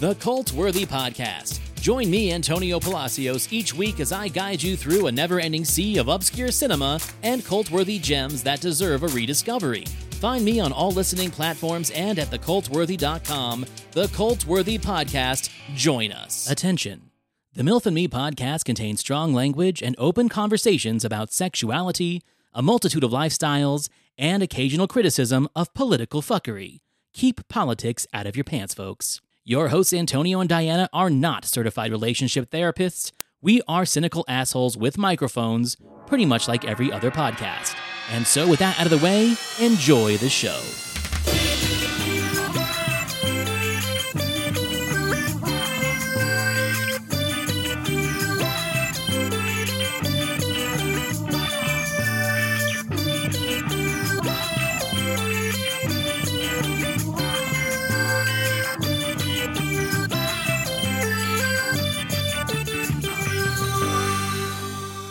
the Cult Worthy Podcast. Join me, Antonio Palacios, each week as I guide you through a never ending sea of obscure cinema and cult worthy gems that deserve a rediscovery. Find me on all listening platforms and at thecultworthy.com. The Cult Worthy Podcast. Join us. Attention. The MILF and Me podcast contains strong language and open conversations about sexuality, a multitude of lifestyles, and occasional criticism of political fuckery. Keep politics out of your pants, folks. Your hosts, Antonio and Dianna, are not certified relationship therapists. We are cynical assholes with microphones, pretty much like every other podcast. And so, with that out of the way, enjoy the show.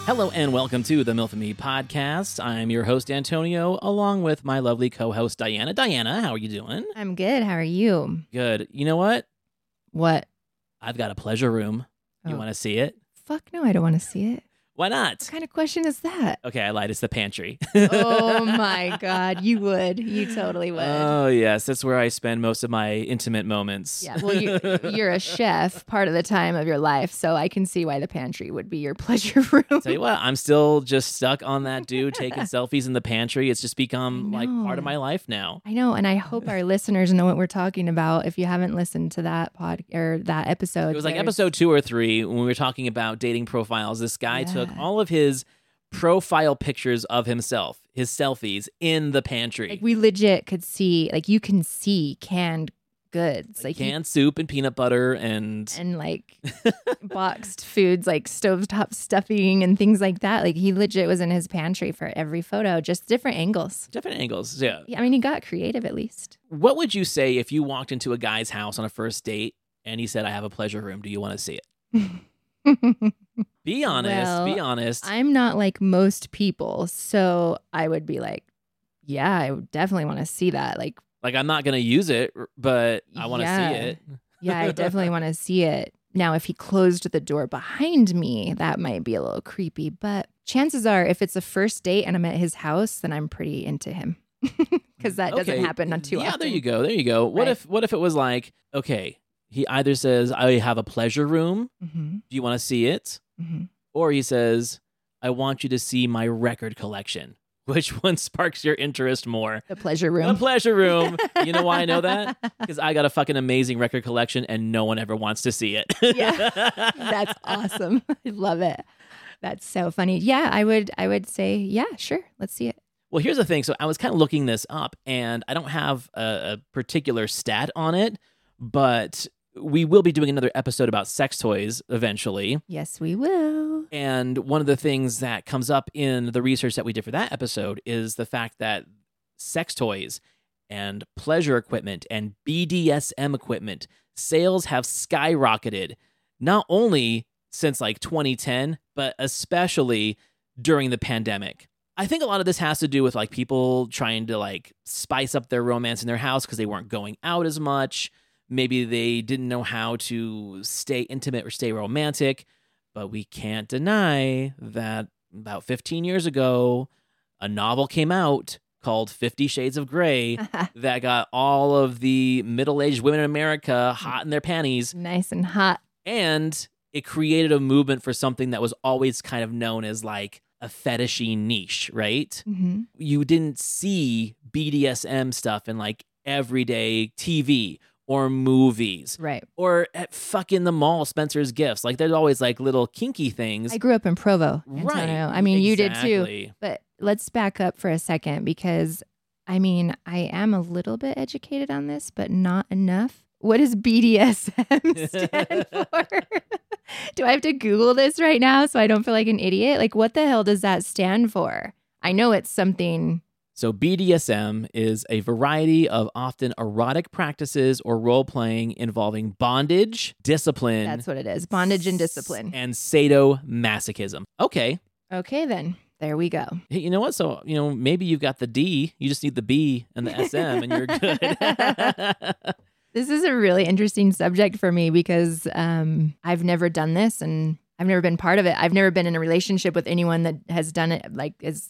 Hello and welcome to the MILF and Me podcast. I'm your host, Antonio, along with my lovely co host, Dianna. Dianna, how are you doing? I'm good. How are you? Good. You know what? What? I've got a pleasure room. You Oh. want to see it? Fuck no, I don't want to see it. Why not? What kind of question is that? Okay, I lied. It's the pantry. oh my god, you would. You totally would. Oh, yes. That's where I spend most of my intimate moments. yeah, well, you, you're a chef part of the time of your life, so I can see why the pantry would be your pleasure room. Tell you what, I'm still just stuck on that dude taking selfies in the pantry. It's just become like part of my life now. I know, and I hope our listeners know what we're talking about. If you haven't listened to that pod or that episode, It was like episode two or three when we were talking about dating profiles. This guy took Yeah. all of his profile pictures of himself, his selfies, in the pantry. Like we legit could see, like you can see canned goods, Like like canned soup and peanut butter and, and like boxed foods like stovetop stuffing and things like that. Like he legit was in his pantry for every photo, just different angles. different angles. Yeah. Yeah, I mean, he got creative at least. What would you say if you walked into a guy's house on a first date and he said, I have a pleasure room? Do you want to see it? Be honest. be honest. I'm not like most people, so I would be like, yeah, I would definitely want to see that. Like, like, I'm not going to use it, but I want to Yeah. see it. yeah, I definitely want to see it. Now, if he closed the door behind me, that might be a little creepy. But chances are, if it's a first date and I'm at his house, then I'm pretty into him because that doesn't happen on too yeah, often. Yeah, there you go. There you go. What Right. if what if it was like, okay, he either says, I have a pleasure room. hmm Do you want to see it? hmm Or he says, I want you to see my record collection. Which one sparks your interest more? The pleasure room. The pleasure room. You know why I know that? Because I got a fucking amazing record collection and no one ever wants to see it. Yeah. That's awesome. I love it. That's so funny. Yeah, I would I would say, yeah, sure. Let's see it. Well, here's the thing. So I was kind of looking this up, and I don't have a, a particular stat on it, but we will be doing another episode about sex toys eventually. Yes, we will. And one of the things that comes up in the research that we did for that episode is the fact that sex toys and pleasure equipment and BDSM equipment sales have skyrocketed, not only since like 2010, but especially during the pandemic. I think a lot of this has to do with like people trying to like spice up their romance in their house because they weren't going out as much. Maybe they didn't know how to stay intimate or stay romantic. But we can't deny that about 15 years ago, a novel came out called Fifty Shades of Grey that got all of the middle aged women in America hot in their panties. nice and hot. And it created a movement for something that was always kind of known as like a fetishy niche, right? hmm You didn't see BDSM stuff in like everyday TV or movies Right. or at fucking the mall, Spencer's Gifts. Like there's always like little kinky things. I grew up in Provo, right. I mean, you did too. But let's back up for a second because I mean, I am a little bit educated on this, but not enough. What does BDSM stand for? Do I have to Google this right now so I don't feel like an idiot? Like, what the hell does that stand for? I know it's something. So, BDSM is a variety of often erotic practices or role playing involving bondage, discipline, That's what it is bondage and discipline. and sadomasochism. Okay. Okay, then. There we go. Hey, you know what? So, you know, maybe you've got the D, you just need the B and the SM, and you're good. This is a really interesting subject for me because um, I've never done this and I've never been part of it. I've never been in a relationship with anyone that has done it like as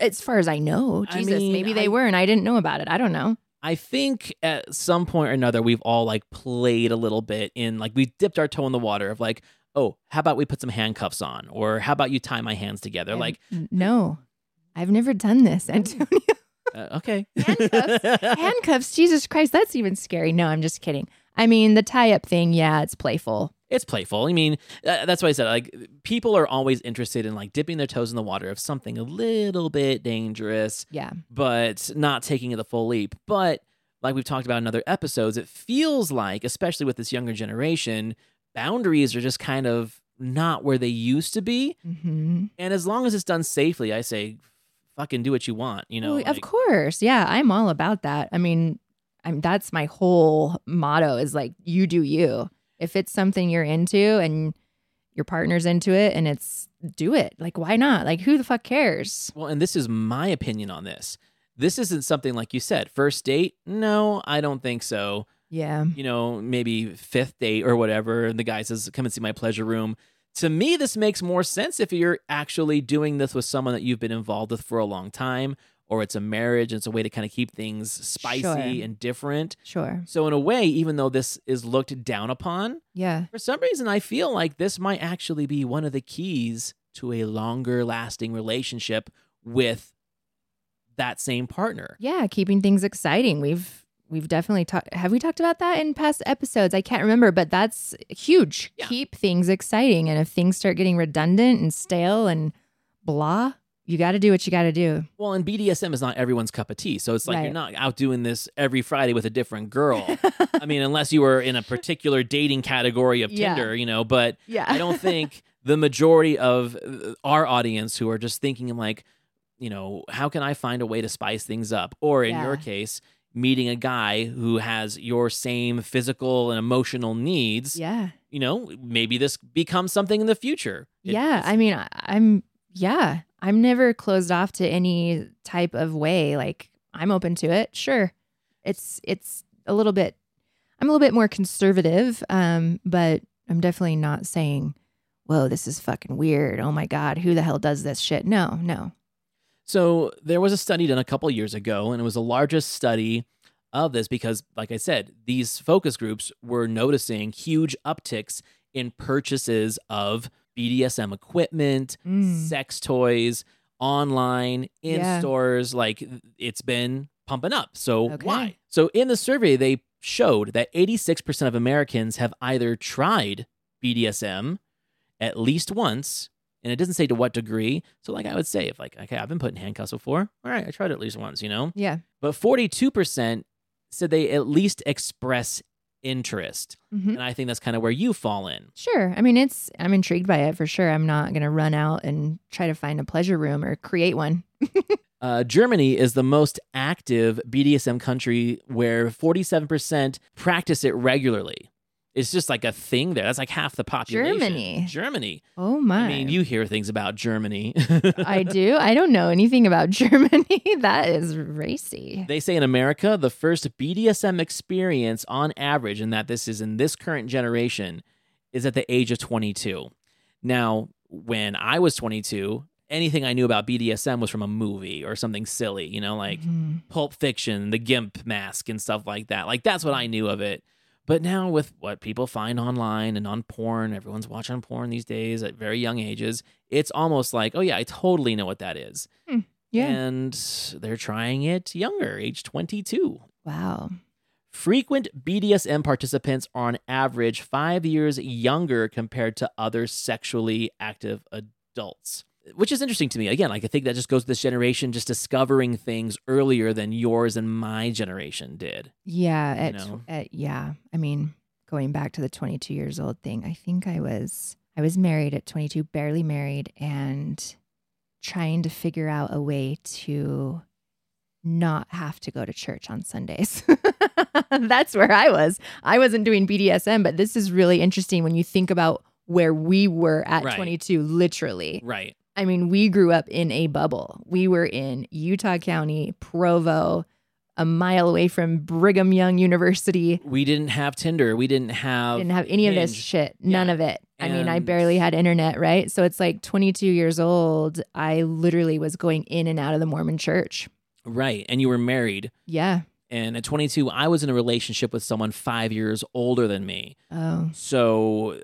as far as I know. I Jesus, mean, maybe they I- were and I didn't know about it. I don't know. I think at some point or another, we've all like played a little bit in like we dipped our toe in the water of like, oh, how about we put some handcuffs on? Or how about you tie my hands together? Like, no. I've never done this, Antonio. uh, okay. Handcuffs? Handcuffs, Jesus Christ, that's even scary. No, I'm just kidding. I mean, the tie up thing, yeah, it's playful. It's playful. I mean, uh, that's why I said like people are always interested in like dipping their toes in the water of something a little bit dangerous, Yeah. but not taking it the full leap. But like we've talked about in other episodes, it feels like, especially with this younger generation, boundaries are just kind of not where they used to be. hmm And as long as it's done safely, I say, fucking do what you want. You know, Well, of course. Yeah, I'm all about that. I mean, I'm that's my whole motto is like you do you. If it's something you're into and your partner's into it and it's do it. Like why not? Like who the fuck cares? Well, and this is my opinion on this. This isn't something like you said, first date. No, I don't think so. Yeah. you know, maybe fifth date or whatever, and the guy says, Come and see my pleasure room. To me, this makes more sense if you're actually doing this with someone that you've been involved with for a long time, or it's a marriage and it's a way to kind of keep things spicy Sure. and different. Sure. So, in a way, even though this is looked down upon, Yeah. for some reason, I feel like this might actually be one of the keys to a longer lasting relationship with that same partner. Yeah, keeping things exciting. We've we've definitely talked have we talked about that in past episodes? I can't remember, but that's huge. Yeah. Keep things exciting and if things start getting redundant and stale and blah, you got to do what you got to do. Well, and BDSM is not everyone's cup of tea. So it's like you're not out doing this every Friday with a different girl. I mean, unless you were in a particular dating category of Yeah. Tinder, you know, but yeah. I don't think the majority of uh, our audience who are just thinking like, you know, how can I find a way to spice things up? Or in your case, meeting a guy who has your same physical and emotional needs, Yeah. you know, maybe this becomes something in the future. It- yeah. I mean, I'm, yeah, I'm never closed off to any type of way. Like, I'm open to it. Sure. It's, it's a little bit, I'm a little bit more conservative, um, but I'm definitely not saying, whoa, this is fucking weird. Oh my God, who the hell does this shit? No, no. So there was a study done a couple years ago, and it was the largest study of this because, like I said, these focus groups were noticing huge upticks in purchases of BDSM equipment, Mm. sex toys, online, in Yeah. stores. Like it's been pumping up. So Okay. why? So in the survey, they showed that 86% of Americans have either tried BDSM at least once and it doesn't say to what degree. So, like I would say, if like, okay, I've been put in handcuffs before. All right, I tried it at least once, you know. Yeah. But forty-two percent said they at least express interest, Mhm. and I think that's kind of where you fall in. Sure. I mean, it's, I'm intrigued by it for sure. I'm not going to run out and try to find a pleasure room or create one. Uh, Germany is the most active BDSM country where forty-seven percent practice it regularly. It's just like a thing there. That's like half the population. Germany. Germany. Oh my. I mean, you hear things about Germany. I do. I don't know anything about Germany. that is racy. They say in America, the first BDSM experience on average, and that this is in this current generation, is at the age of 22. Now, when I was 22, anything I knew about BDSM was from a movie or something silly, you know, like Mhm. Pulp Fiction, the Gimp mask, and stuff like that. Like, that's what I knew of it. But now, with what people find online and on porn, everyone's watching porn these days at very young ages. It's almost like, oh, yeah, I totally know what that is. Hmm, yeah. And they're trying it younger, age 22. wow. Frequent BDSM participants are on average five years younger compared to other sexually active adults, which is interesting to me. Again, like I think that just goes to this generation just discovering things earlier than yours and my generation did. Yeah. At, know? at, yeah. I mean, going back to the 22 years old thing, I think I was I was married at 22, barely married, and trying to figure out a way to not have to go to church on Sundays. That's where I was. I wasn't doing BDSM, but this is really interesting when you think about where we were at Right. 22, literally. Right. I mean, we grew up in a bubble. We were in Utah County, Provo, a mile away from Brigham Young University. We didn't have Tinder. We didn't have Didn't have any of this shit. None Yeah. of it. I mean, I barely had internet, right? So it's like 22 years old. I literally was going in and out of the Mormon church. Right. And you were married. Yeah. And at 22, I was in a relationship with someone five years older than me. Oh, So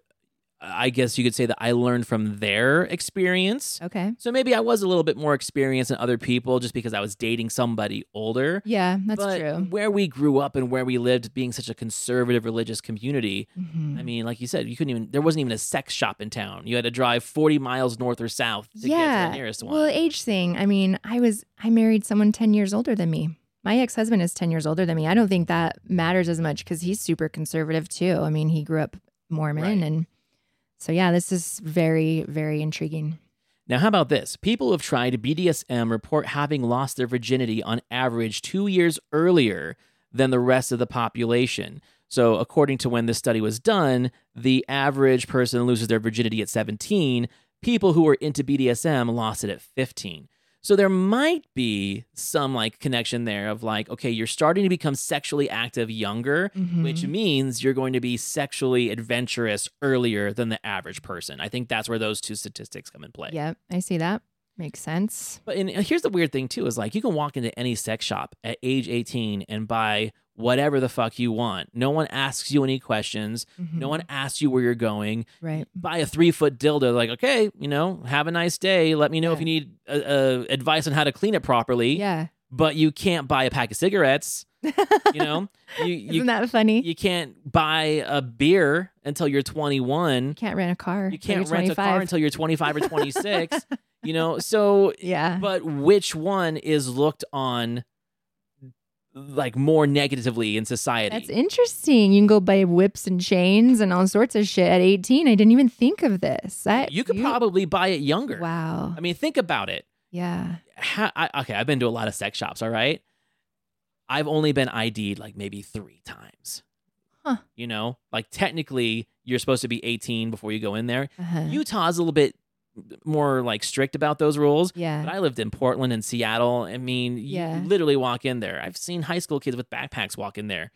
I guess you could say that I learned from their experience. okay. So maybe I was a little bit more experienced than other people just because I was dating somebody older. Yeah, that's but true. Where we grew up and where we lived, being such a conservative religious community, Mhm. I mean, like you said, you couldn't even. There wasn't even a sex shop in town. You had to drive forty miles north or south to get to yeah. the nearest one. Well, age thing. I mean, I was I married someone 10 years older than me. My ex-husband is 10 years older than me. I don't think that matters as much cuz he's super conservative too. I mean, he grew up Mormon Right. and so yeah, this is very very intriguing. Now, how about this? People who have tried BDSM report having lost their virginity on average two years earlier than the rest of the population. So, according to when this study was done, the average person loses their virginity at 17. People who are into BDSM lost it at 15. So, there might be some like connection there of like, okay, you're starting to become sexually active younger, which Mhm. means you're going to be sexually adventurous earlier than the average person. I think that's where those two statistics come in play. Yep, I see that. Makes sense. But and here's the weird thing too is like you can walk into any sex shop at age 18 and buy whatever the fuck you want. No one asks you any questions. No Mhm. one asks you where you're going. Right. Buy a three foot dildo. Like, okay, you know, have a nice day. Let me know if you need uh, uh, advice on how to clean it properly. Yeah. But you can't buy a pack of cigarettes. You know, you you Isn't that funny? you can't buy a beer until you're 21. You can't rent a car. You can't rent a car until you're 25 or 26. you know, so Yeah. but which one is looked on like more negatively in society That's interesting. You can go buy whips and chains and all sorts of shit at 18. I didn't even think of this. That, you could probably buy it younger Wow. i mean think about it Yeah. ha- I, okay i've been to a lot of sex shops all right i've only been id'd like maybe three times Huh. you know like technically you're supposed to be 18 before you go in there Uh-huh. utah's a little bit more like strict about those rules yeah. But I lived in Portland and Seattle. I mean, you Yeah. literally walk in there. I've seen high school kids with backpacks walk in there.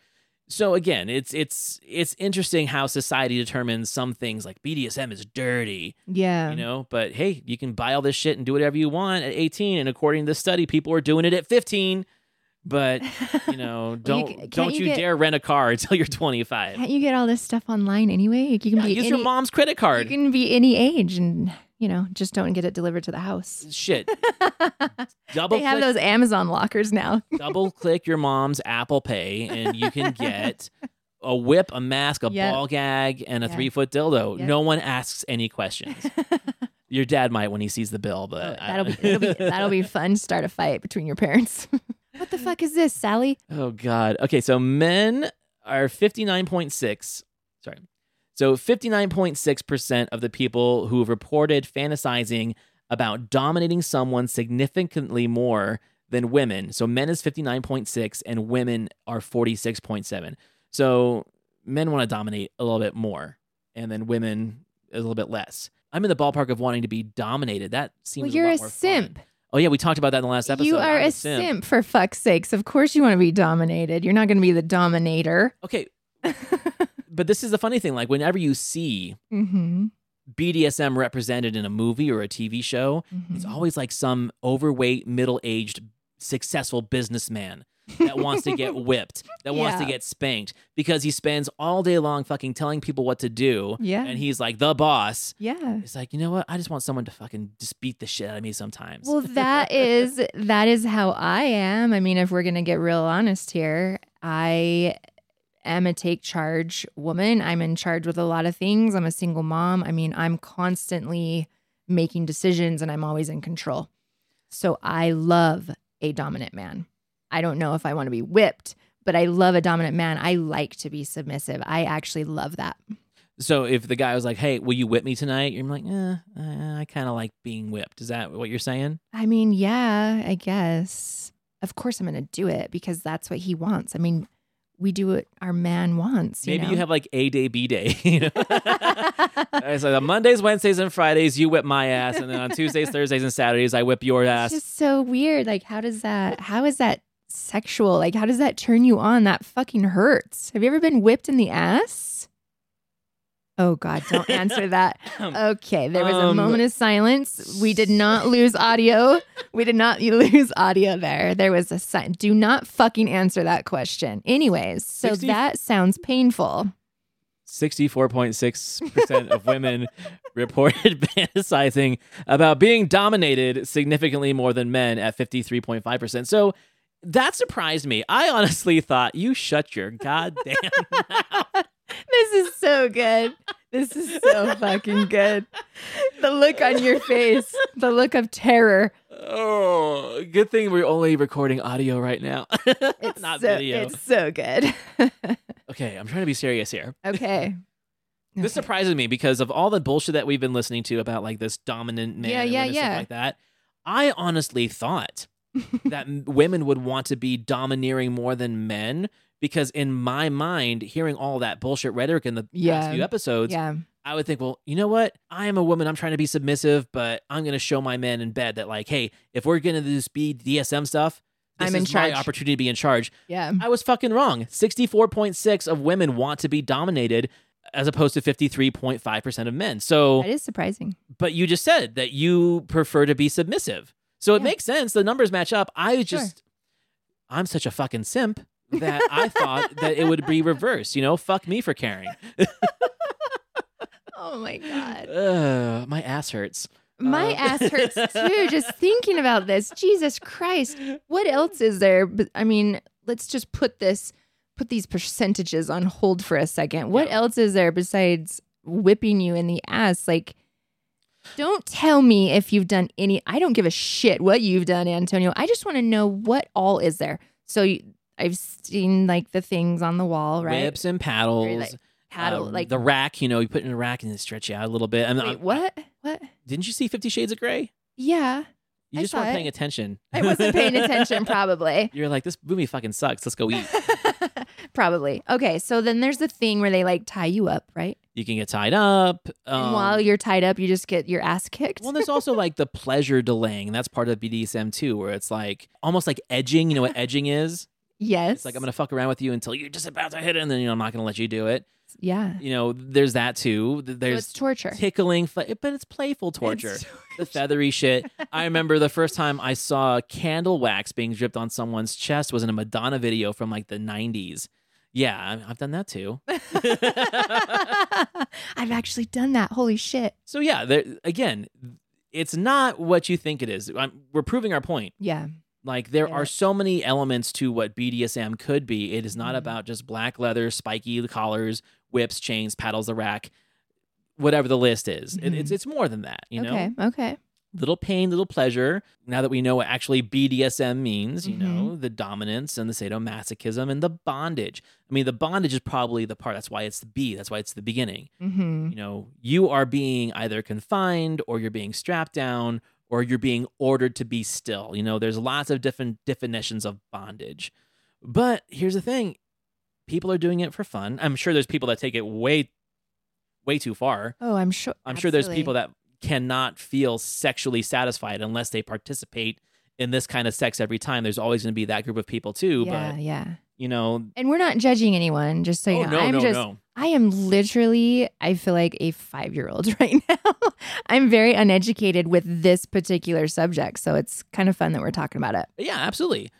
So again, it's it's it's interesting how society determines some things like BDSM is dirty, yeah. you know. But hey, you can buy all this shit and do whatever you want at 18, and according to this study, people are doing it at 15. But you know, don't ca- can't don't you you, get- dare rent a car until you're 25. Can't you get all this stuff online anyway? You can Yeah, use any, your mom's credit card you can be any age and, you know, just don't get it delivered to the house. Shit, double they have click those Amazon lockers now. double click your mom's Apple Pay and you can get a whip, a mask, a Yep. ball gag, and a Yeah. three foot dildo. Yep. No one asks any questions. Your dad might when he sees the bill, but oh, I- that'll be, it'll be that'll be fun. Start a fight between your parents. what the fuck is this, Sally? oh god. Okay, so men are fifty nine point six. Sorry. So fifty nine point six percent of the people who have reported fantasizing about dominating someone significantly more than women. So men is fifty nine point six, and women are forty six point seven. So men want to dominate a little bit more, and then women a little bit less. I'm in the ballpark of wanting to be dominated. That seems. Well, you're a, a more fun. simp. Oh yeah, we talked about that in the last episode. You are I'm a simp. for fuck's sakes. Of course you want to be dominated. You're not going to be the dominator. Okay, but this is the funny thing. Like whenever you see mm-hmm. BDSM represented in a movie or a TV show, it's Mm-hmm. always like some overweight, middle-aged, successful businessman that wants to get whipped, that wants to get spanked because he spends all day long fucking telling people what to do, Yeah. and he's like the boss. yeah. It's like you know what? I just want someone to fucking just beat the shit out of me sometimes. Well, that is that is how I am. I mean, if we're gonna get real honest here, I am a take charge woman. I'm in charge with a lot of things. I'm a single mom. I mean, I'm constantly making decisions and I'm always in control. So I love a dominant man. I don't know if I want to be whipped, but I love a dominant man. I like to be submissive. I actually love that. So if the guy was like, "Hey, will you whip me tonight?" You're like, "Eh, uh, I kind of like being whipped." Is that what you're saying? I mean, yeah, I guess. Of course, I'm going to do it because that's what he wants. I mean, we do what our man wants. You Maybe know? you have like A day, B day. You know? it's like on Mondays, Wednesdays, and Fridays you whip my ass, and then on Tuesdays, Thursdays, and Saturdays I whip your It's ass. just so weird. Like, how does that? How is that sexual? Like, how does that turn you on? That fucking hurts. Have you ever been whipped in the ass? Oh God, don't answer that. Okay, there was a Um, moment of silence. We did not lose audio. We did not lose audio there. There was a sign. Do not fucking answer that question. Anyways, so 60 that sounds painful. 64.6% of women reported fantasizing about being dominated significantly more than men at 53.5%. So that surprised me. I honestly thought you shut your goddamn mouth. This is so good. This is so fucking good. The look on your face, the look of terror. Oh, good thing we're only recording audio right now, It's not so, video. It's so good. Okay, I'm trying to be serious here. okay. This Okay. surprises me because of all the bullshit that we've been listening to about like this dominant man Yeah, and yeah, yeah. like that. I honestly thought that women would want to be domineering more than men because in my mind, hearing all that bullshit rhetoric in the Yeah. past few episodes, Yeah. I would think, well, you know what? I am a woman. I'm trying to be submissive, but I'm going to show my men in bed that, like, hey, if we're going to do this DSM stuff, this I'm in is my charge. opportunity to be in charge. Yeah. I was fucking wrong. 64.6 of women want to be dominated as opposed to 53.5% of men. So, That is surprising. but you just said that you prefer to be submissive. So it Yeah. makes sense. The numbers match up. I Sure. just, I'm such a fucking simp that I thought that it would be reversed. You know, fuck me for caring. Oh my God. Ugh, my ass hurts. My Uh, ass hurts too, just thinking about this. Jesus Christ. What else is there? But I mean, let's just put this, put these percentages on hold for a second. What Yeah. else is there besides whipping you in the ass? Like, don't tell me if you've done any. I don't give a shit what you've done, Antonio. I just want to know what all is there. So you, I've seen like the things on the wall, right? Whips and paddles. Or, like, Paddle, uh, like the rack, you know, you put it in a rack and then stretch you out a little bit. I mean, wait, I- what? What? didn't you see Fifty Shades of Grey? Yeah, You I just weren't it. paying attention. I wasn't paying attention. Probably. You're like, this movie fucking sucks. Let's go eat. Probably. Okay, so then there's the thing where they like tie you up, right? you can get tied up. and um, while you're tied up, you just get your ass kicked. well, there's also like the pleasure delaying. and That's part of BDSM too, where it's like almost like edging. You know what edging is? Yes. It's like I'm gonna fuck around with you until you're just about to hit it, and then you know I'm not gonna let you do it. yeah. You know, there's that too. Th- So There's it's torture. tickling, but it's playful torture. It's the feathery shit. I remember the first time I saw candle wax being dripped on someone's chest was in a Madonna video from like the 90s. Yeah, I've done that too. I've actually done that. Holy shit. so yeah, there, again, it's not what you think it is. I'm, we're proving our point. Yeah. Like there Get are so many elements to what BDSM could be. It is not Mhm. about just black leather, spiky collars, whips, chains, paddles the rack, whatever the list is. It, it's Mhm. it's more than that. You know, okay. Okay. little pain, little pleasure. Now that we know what actually BDSM means, you Mhm. know, the dominance and the sadomasochism and the bondage. I mean, the bondage is probably the part. That's why it's the B. That's why it's the beginning. Mm-hmm. You know, you are being either confined or you're being strapped down or you're being ordered to be still. You know, there's lots of different definitions of bondage. But here's the thing people are doing it for fun. I'm sure there's people that take it way, way too far. Oh, I'm sure. I'm sure there's people that cannot feel sexually satisfied unless they participate in this kind of sex every time. There's always going to be that group of people too. Yeah. But Yeah. you know, And we're not judging anyone, just so you oh know. no, I'm no, just no. I am literally, I feel like a five year old right now. I'm very uneducated with this particular subject. So it's kind of fun that we're talking about it. Yeah, absolutely.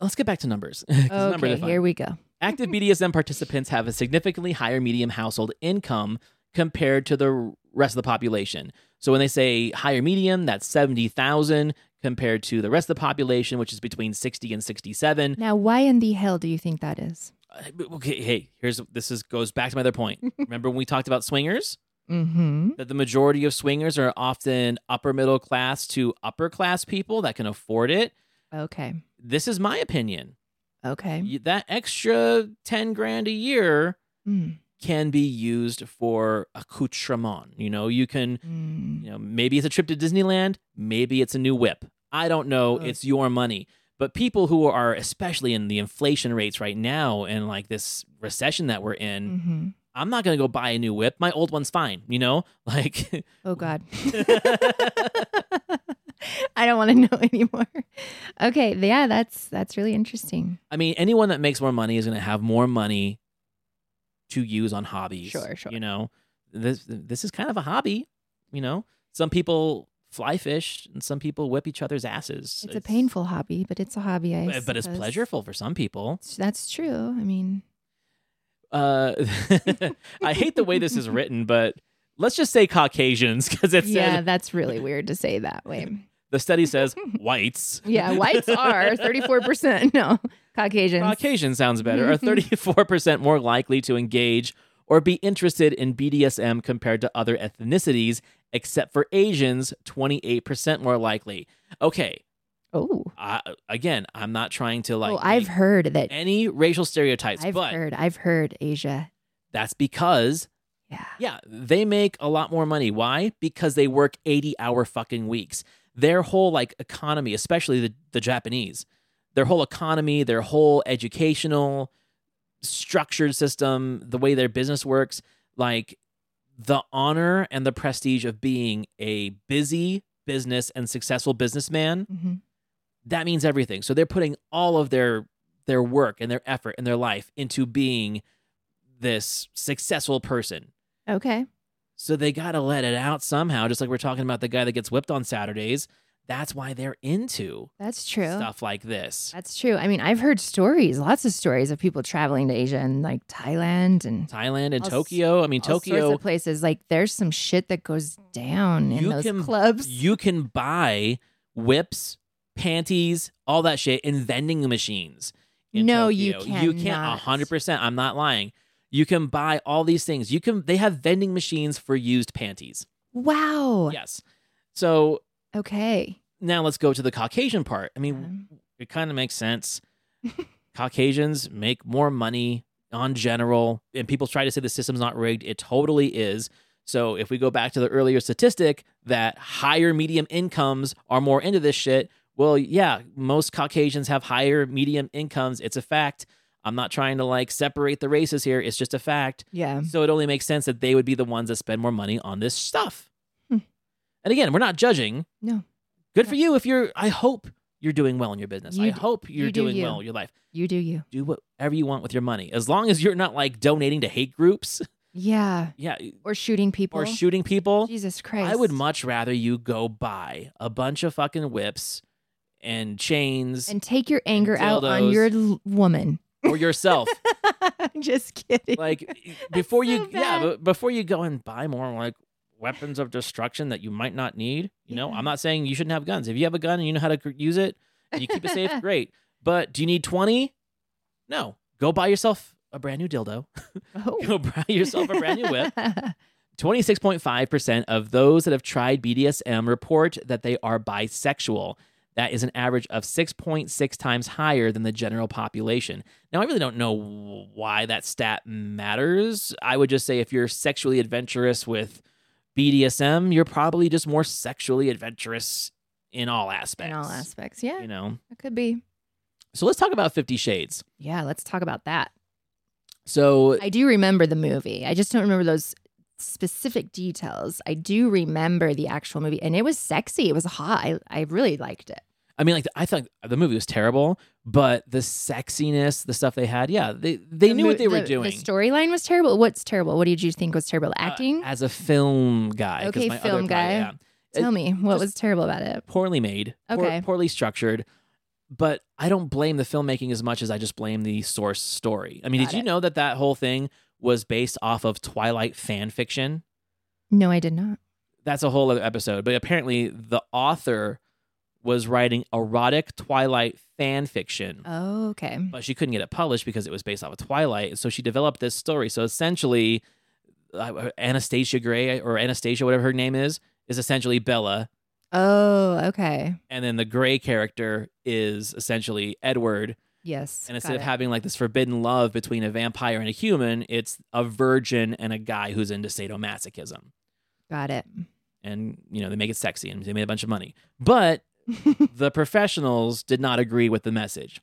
Let's get back to numbers Okay, fun. here we go. Active BDSM participants have a significantly higher medium household income compared to the rest of the population. So when they say higher medium, that's 70,000 compared to the rest of the population, which is between 60 and 67. Now, why in the hell do you think that is? Okay, hey, here's this is goes back to my other point. Remember when we talked about swingers? Mm-hmm. That the majority of swingers are often upper middle class to upper class people that can afford it. Okay. This is my opinion. Okay. That extra 10 grand a year Mm. can be used for accoutrement. You know, you can, Mm. you know, maybe it's a trip to Disneyland, maybe it's a new whip. I don't know. Oh. It's your money. But people who are, especially in the inflation rates right now and like this recession that we're in, hmm I'm not going to go buy a new whip. My old one's fine, you know? Like, Oh God. I don't want to know anymore. Okay, yeah, that's that's really interesting. I mean, anyone that makes more money is going to have more money to use on hobbies. Sure, sure. You know, this this is kind of a hobby. You know, some people fly fish and some people whip each other's asses. It's, a painful hobby, but it's a hobby. I but, but it's suppose. pleasureful for some people. That's true. I mean, Uh, I hate the way this is written, but let's just say Caucasians because it yeah, that's really weird to say that way. the study says whites. Yeah, whites are thirty four percent. No, Caucasians. Caucasian sounds better. Are thirty four percent more likely to engage or be interested in BDSM compared to other ethnicities, except for Asians, twenty eight percent more likely. Okay, oh, uh, again, I'm not trying to like oh, I've heard that. any racial stereotypes, I've heard. I've heard Asia. that's because Yeah. Yeah, they make a lot more money. Why? Because they work 80 hour fucking weeks. Their whole like economy, especially the, the Japanese, their whole economy, their whole educational structured system, the way their business works, like the honor and the prestige of being a busy business and successful businessman, hmm that means everything. So they're putting all of their their work and their effort and their life into being this successful person. Okay. So they got to let it out somehow, just like we're talking about the guy that gets whipped on Saturdays. That's why they're into That's true. stuff like this. That's true. I mean, I've heard stories, lots of stories of people traveling to Asia and like Thailand and Thailand and All Tokyo. I mean, Tokyo, of places. Like, there's some shit that goes down in You those can- clubs. you can buy whips, panties, all that shit in vending machines. in No, you Tokyo. You can't. cannot. hundred percent. I'm not lying. You can buy all these things. You can. They have vending machines for used panties. wow. Yes. So Okay. now let's go to the Caucasian part. I mean, it kind of makes sense. Caucasians make more money on general, and people try to say the system's not rigged. It totally is. So if we go back to the earlier statistic that higher medium incomes are more into this shit, well, yeah, most Caucasians have higher medium incomes. It's a fact. I'm not trying to like separate the races here. It's just a fact. yeah. So it only makes sense that they would be the ones that spend more money on this stuff. And again, we're not judging. No. Good for you if you're I hope you're doing well in your business. I You d- hope you're you do doing you. well in your life. You do you. Do whatever you want with your money. As long as you're not like donating to hate groups, Yeah. yeah, Or shooting people. or shooting people. Jesus Christ. I would much rather you go buy a bunch of fucking whips and chains And take your anger out on your l- woman. or yourself. Just kidding. like before you so yeah bad. but before you go and buy more like weapons of destruction that you might not need you know Yeah. i'm not saying you shouldn't have guns if you have a gun and you know how to use it and you keep it safe great but do you need 20 no go buy yourself a brand new dildo oh. go buy yourself a brand new whip 26.5% of those that have tried BDSM report that they are bisexual. That is an average of 6.6 times higher than the general population. Now, I really don't know why that stat matters. I would just say if you're sexually adventurous with BDSM, you're probably just more sexually adventurous in all aspects. In all aspects. Yeah. You know? It could be. So let's talk about Fifty Shades. Yeah. Let's talk about that. So I do remember the movie. I just don't remember those specific details. I do remember the actual movie, and it was sexy. It was hot. I, I really liked it. I mean, like I thought the movie was terrible, but the sexiness, the stuff they had, yeah, they they The knew mo- what they were doing. The storyline was terrible. What's terrible? What did you think was terrible? The Uh, acting? as a film guy. Okay, my other film guy, yeah. Tell me what was terrible about it. poorly made, poor- Okay. poorly structured. But I don't blame the filmmaking as much as I just blame the source story. I mean, Got did you know that that whole thing was based off of Twilight fan fiction? No, I did not. That's a whole other episode. But apparently, the author was writing erotic Twilight fan fiction. Oh, okay. but she couldn't get it published because it was based off of Twilight. So she developed this story. So essentially, uh, Anastasia Gray or Anastasia, whatever her name is, is essentially Bella, Oh, okay. and then the Gray character is essentially Edward. Yes. And instead of it. having like this forbidden love between a vampire and a human, it's a virgin and a guy who's into sadomasochism. Got it. And you know they make it sexy and they made a bunch of money, but the professionals did not agree with the message.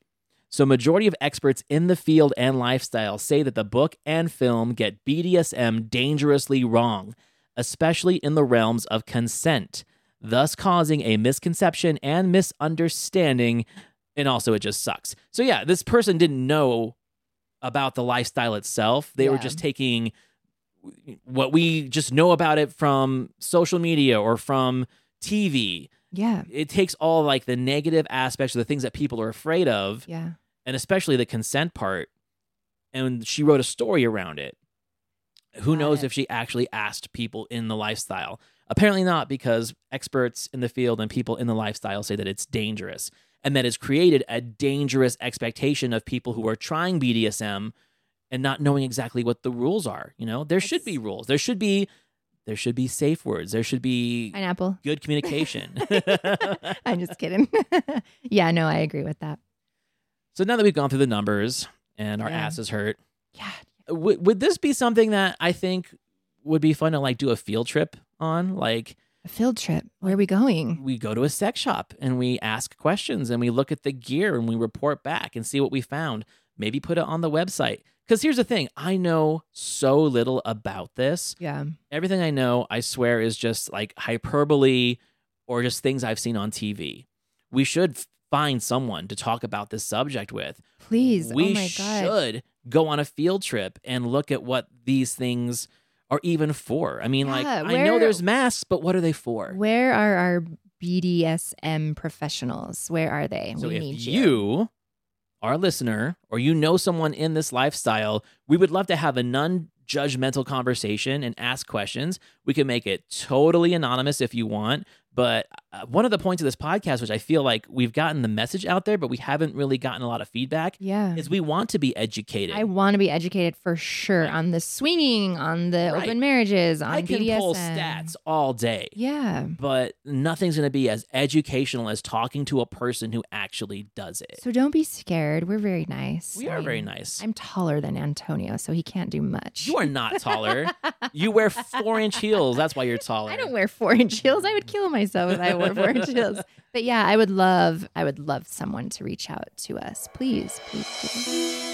So, majority of experts in the field and lifestyle say that the book and film get BDSM dangerously wrong, especially in the realms of consent. thus causing a misconception and misunderstanding. And also, it just sucks. So, yeah, this person didn't know about the lifestyle itself. They were just taking what we just know about it from social media or from TV. Yeah. It takes all like the negative aspects of the things that people are afraid of Yeah. and especially the consent part. And she wrote a story around it. Who Got knows it. if she actually asked people in the lifestyle? Apparently not, because experts in the field and people in the lifestyle say that it's dangerous and that it's created a dangerous expectation of people who are trying BDSM and not knowing exactly what the rules are. You know, there should be rules. There should be there should be safe words. There should be Pineapple. good communication. I'm just kidding. yeah, no, I agree with that. so now that we've gone through the numbers and our Yeah. asses hurt, Yeah. would would this be something that I think would be fun to like do a field trip on? Like A field trip. Where are we going? we go to a sex shop and we ask questions and we look at the gear and we report back and see what we found. Maybe put it on the website. Because here's the thing, I know so little about this. Yeah. Everything I know, I swear, is just like hyperbole or just things I've seen on TV. We should find someone to talk about this subject with. Please. Oh we oh my should go on a field trip and look at what these things are even for. I mean, like Yeah, I know there's masks, but what are they for? Where are our BDSM professionals? Where are they? so we if need you are a listener or you know someone in this lifestyle, we would love to have a non-judgmental conversation and ask questions. We can make it totally anonymous if you want. But uh, one of the points of this podcast, which I feel like we've gotten the message out there, but we haven't really gotten a lot of feedback, Yeah. is we want to be educated. I want to be educated for sure on the swinging, on the Right. open marriages, on I can BDSM. pull stats all day. Yeah. but nothing's going to be as educational as talking to a person who actually does it. So don't be scared. We're very nice. we are very nice. I'm taller than Antonio, so he can't do much. you are not taller. you wear four inch heels. That's why you're taller. I don't wear four inch heels. I would kill myself if I wore four inch. But yeah, I would love, I would love someone to reach out to us. Please, please do.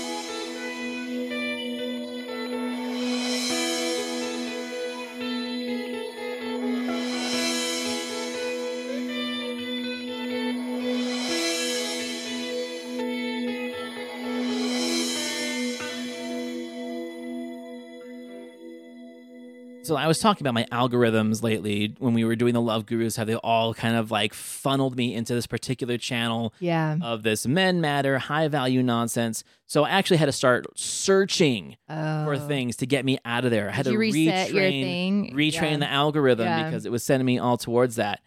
So I was talking about my algorithms lately when we were doing the Love Gurus, how they all kind of like funneled me into this particular channel Yeah. of this men matter, high value nonsense. So I actually had to start searching Oh. for things to get me out of there. I had Did to reset retrain, your thing? retrain Yeah. the algorithm Yeah. because it was sending me all towards that.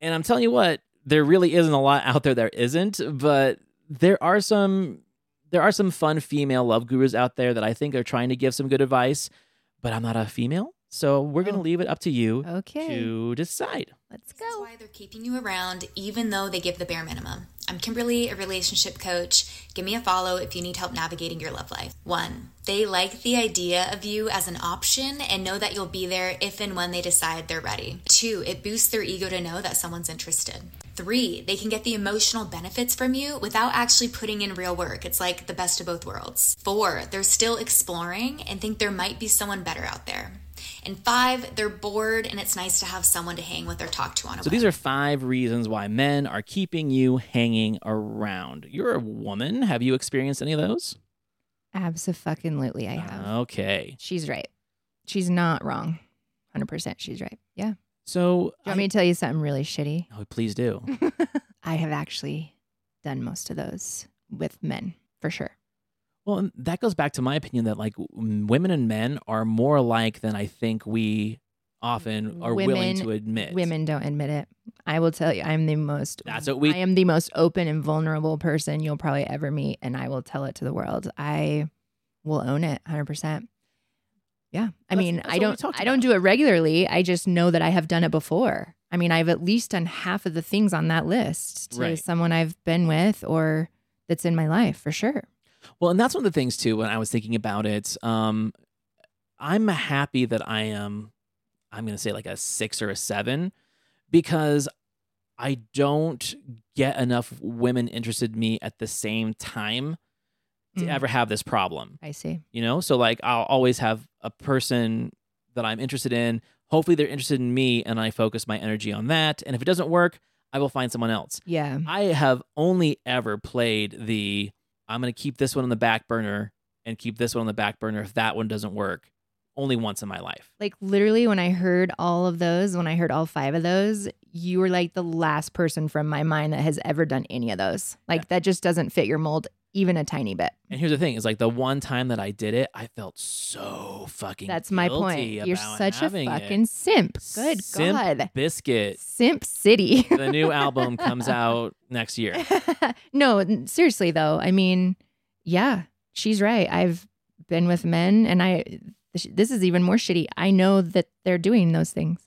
And I'm telling you what, there really isn't a lot out there there isn't, but there are some there are some fun female love gurus out there that I think are trying to give some good advice, but I'm not a female, so we're going to Oh. leave it up to you Okay. to decide. Let's This is go. why they're keeping you around, even though they give the bare minimum. I'm Kimberly, a relationship coach. Give me a follow if you need help navigating your love life. One, they like the idea of you as an option and know that you'll be there if and when they decide they're ready. Two, it boosts their ego to know that someone's interested. Three, they can get the emotional benefits from you without actually putting in real work. It's like the best of both worlds. Four, they're still exploring and think there might be someone better out there. And five, they're bored and it's nice to have someone to hang with or talk to on a So whim. these are five reasons why men are keeping you hanging around. You're a woman. Have you experienced any of those? Absolutely, I have. Okay. She's right. She's not wrong. 100% she's right. Yeah. Do So, you want I- me to tell you something really shitty? oh, please do. I have actually done most of those with men, for sure. Well, and that goes back to my opinion that like women and men are more alike than I think we often are willing to admit. Women don't admit it. I will tell you, I'm the most. That's what we- I am the most open and vulnerable person you'll probably ever meet, and I will tell it to the world. I will own it, hundred percent. Yeah, I That's- mean, that's I don't. I don't do it regularly. I just know that I have done it before. I mean, I've at least done half of the things on that list to Right. someone I've been with or that's in my life for sure. Well, and that's one of the things too when I was thinking about it. Um, I'm happy that I am, I'm going to say like a six or a seven because I don't get enough women interested in me at the same time to Mm. ever have this problem. I see. you know so like i'll always have a person that i'm interested in Hopefully, they're interested in me and I focus my energy on that. And if it doesn't work, I will find someone else. Yeah. I have only ever played the I'm going to keep this one on the back burner and keep this one on the back burner if that one doesn't work only once in my life. Like literally when I heard all of those, when I heard all five of those, you were like the last person from my mind that has ever done any of those. Like that just doesn't fit your mold even a tiny bit. And here's the thing: is like the one time that I did it, I felt so fucking. That's my point. You're such a having it. fucking simp. Good Simp God. Biscuit. Simp City. The new album comes out next year. no, seriously though. I mean, yeah, she's right. I've been with men and I this is even more shitty. I know that they're doing those things.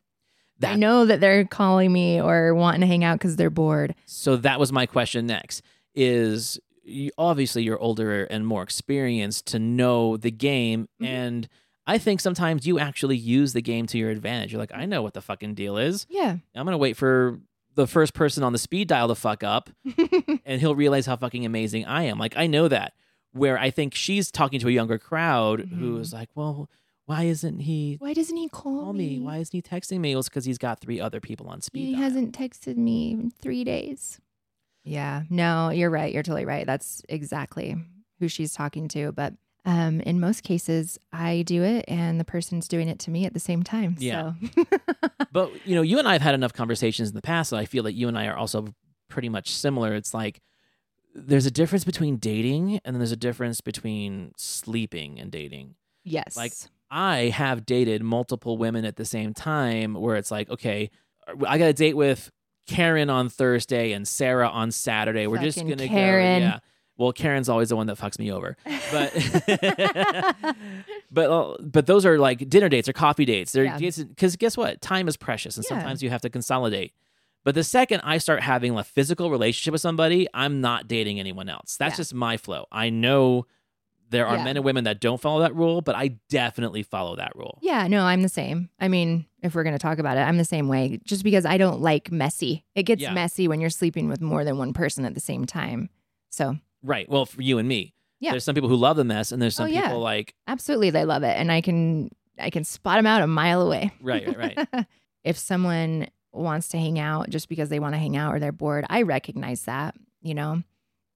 I know that they're calling me or wanting to hang out cuz they're bored. so that was my question next. Is you, obviously you're older and more experienced to know the game, Mhm. and I think sometimes you actually use the game to your advantage. You're like, I know what the fucking deal is. Yeah. I'm gonna wait for the first person on the speed dial to fuck up, and he'll realize how fucking amazing I am. Like I know that. Where I think she's talking to a younger crowd who Mhm. is like, well, why isn't he Why doesn't he call, call me? Why isn't he texting me? Well, it's because he's got three other people on speed. He dial. hasn't texted me in 3 days. Yeah. No, you're right. You're totally right. That's exactly who she's talking to, but um, in most cases, I do it and the person's doing it to me at the same time. Yeah. So. But you know, you and I have had enough conversations in the past that I feel that you and I are also pretty much similar. It's like there's a difference between dating and then there's a difference between sleeping and dating. yes. Like, I have dated multiple women at the same time where it's like, okay, I got a date with Karen on Thursday and Sarah on Saturday. We're just gonna Karen. go. Yeah. Well, Karen's always the one that fucks me over. But but uh, but those are like dinner dates or coffee dates. They're Yeah. dates because guess what? Time is precious, and Yeah. sometimes you have to consolidate. But the second I start having a physical relationship with somebody, I'm not dating anyone else. That's Yeah. just my flow. I know there are men and women that don't follow that rule, but I definitely follow that rule. yeah, no, I'm the same. I mean, if we're going to talk about it, I'm the same way just because I don't like messy. It gets Yeah. messy when you're sleeping with more than one person at the same time. So, Right. Well, for you and me, Yeah. there's some people who love the mess, and there's oh, some Oh, yeah. people like absolutely they love it and I can I can spot them out a mile away. right, right, right. if someone wants to hang out just because they want to hang out or they're bored, I recognize that, you know.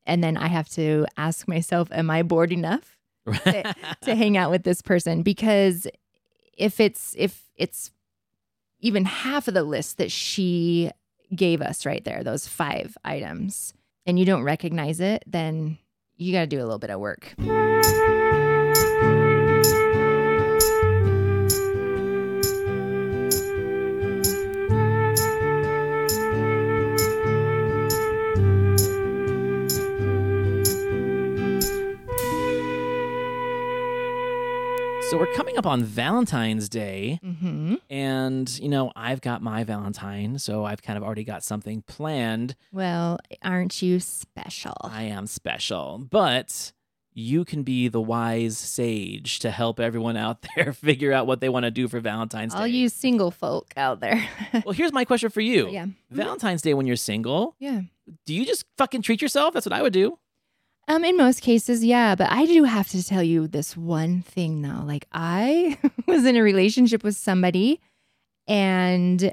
And then I have to ask myself, am I bored enough to hang out with this person? Because if it's if it's even half of the list that she gave us right there, those five items, and you don't recognize it, then you got to do a little bit of work. So we're coming up on Valentine's Day. Mm-hmm. And, you know, I've got my Valentine, so I've kind of already got something planned. Well, aren't you special? I am special, but you can be the wise sage to help everyone out there figure out what they want to do for Valentine's All Day. All you single folk out there. well, here's my question for you. yeah. Valentine's Day when you're single, Yeah. do you just fucking treat yourself? That's what I would do. Um, in most cases, yeah, but I do have to tell you this one thing though. Like I was in a relationship with somebody and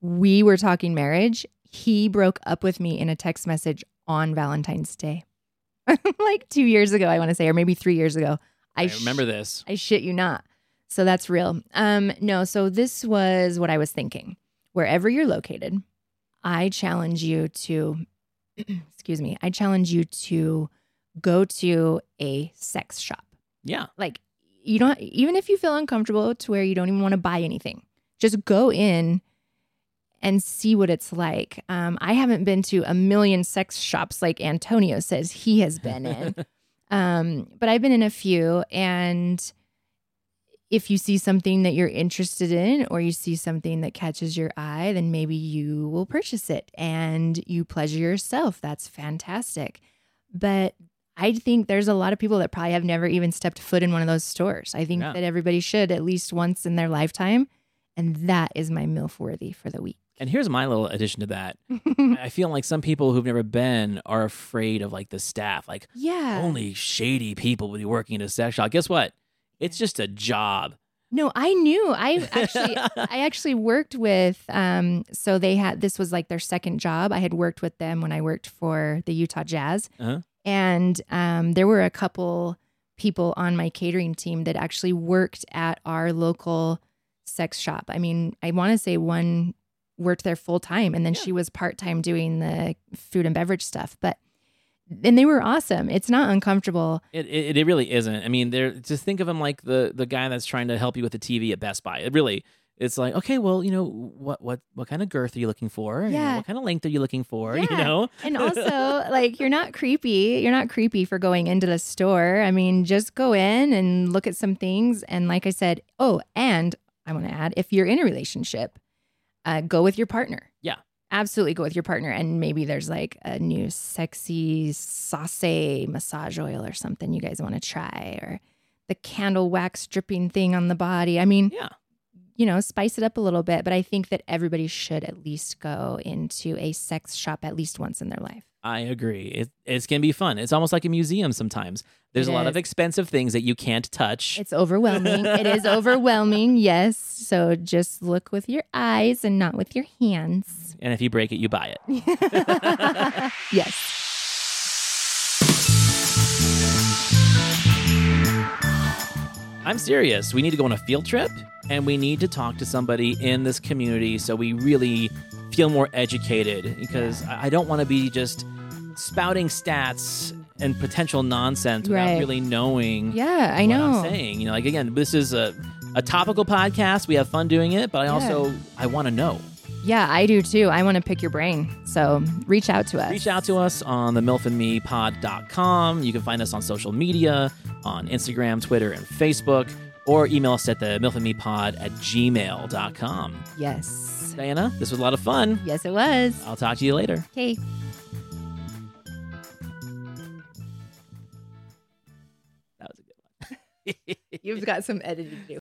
we were talking marriage. He broke up with me in a text message on Valentine's Day. like 2 years ago, I want to say or maybe 3 years ago. I, sh- remember this. I shit you not. So that's real. Um, no, so this was what I was thinking. Wherever you're located, I challenge you to, excuse me, I challenge you to go to a sex shop. Yeah. Like, you don't, even if you feel uncomfortable to where you don't even want to buy anything, just go in and see what it's like. Um, I haven't been to a million sex shops like Antonio says he has been in. Um, but I've been in a few, and if you see something that you're interested in, or you see something that catches your eye, then maybe you will purchase it and you pleasure yourself. That's fantastic. But I think there's a lot of people that probably have never even stepped foot in one of those stores. I think Yeah. that everybody should at least once in their lifetime. And that is my MILF worthy for the week. And here's my little addition to that. I feel like some people who've never been are afraid of like the staff. Like yeah. only shady people would be working in a sex shop. Guess what? It's just a job. No, I knew. I actually I actually worked with um so they had this was like their second job. I had worked with them when I worked for the Utah Jazz. Uh-huh. And um there were a couple people on my catering team that actually worked at our local sex shop. I mean, I want to say one worked there full time and then Yeah. she was part-time doing the food and beverage stuff. But and they were awesome. It's not uncomfortable. It, it it really isn't. I mean, there just think of him like the the guy that's trying to help you with the TV at Best Buy. It really it's like, okay, well, you know, what what what kind of girth are you looking for? You know, Yeah. what kind of length are you looking for? You know? And also, like, you're not creepy. You're not creepy for going into the store. I mean, just go in and look at some things. And like I said, oh, and I want to add if you're in a relationship, uh, go with your partner. Absolutely go with your partner. And maybe there's like a new sexy sauce massage oil or something you guys want to try, or the candle wax dripping thing on the body. I mean, Yeah. you know, spice it up a little bit. But I think that everybody should at least go into a sex shop at least once in their life. I agree. It, it's going to be fun. It's almost like a museum sometimes. There's It a lot of expensive things that you can't touch. It's overwhelming. it is overwhelming, yes. So just look with your eyes and not with your hands. and if you break it, you buy it. yes. I'm serious. We need to go on a field trip and we need to talk to somebody in this community so we really feel more educated because I don't want to be just spouting stats and potential nonsense without Right. really knowing Yeah, I what know. I'm saying. You know, like again, this is a, a topical podcast. We have fun doing it, but I Yeah. also I want to know. Yeah, I do too. I want to pick your brain. So reach out to us. Reach out to us on the milfandmepod.com. You can find us on social media, on Instagram, Twitter, and Facebook, or email us at the milfandmepod at gmail.com. Yes. Dianna, this was a lot of fun. Yes, it was. I'll talk to you later. Okay. You've got some editing to do.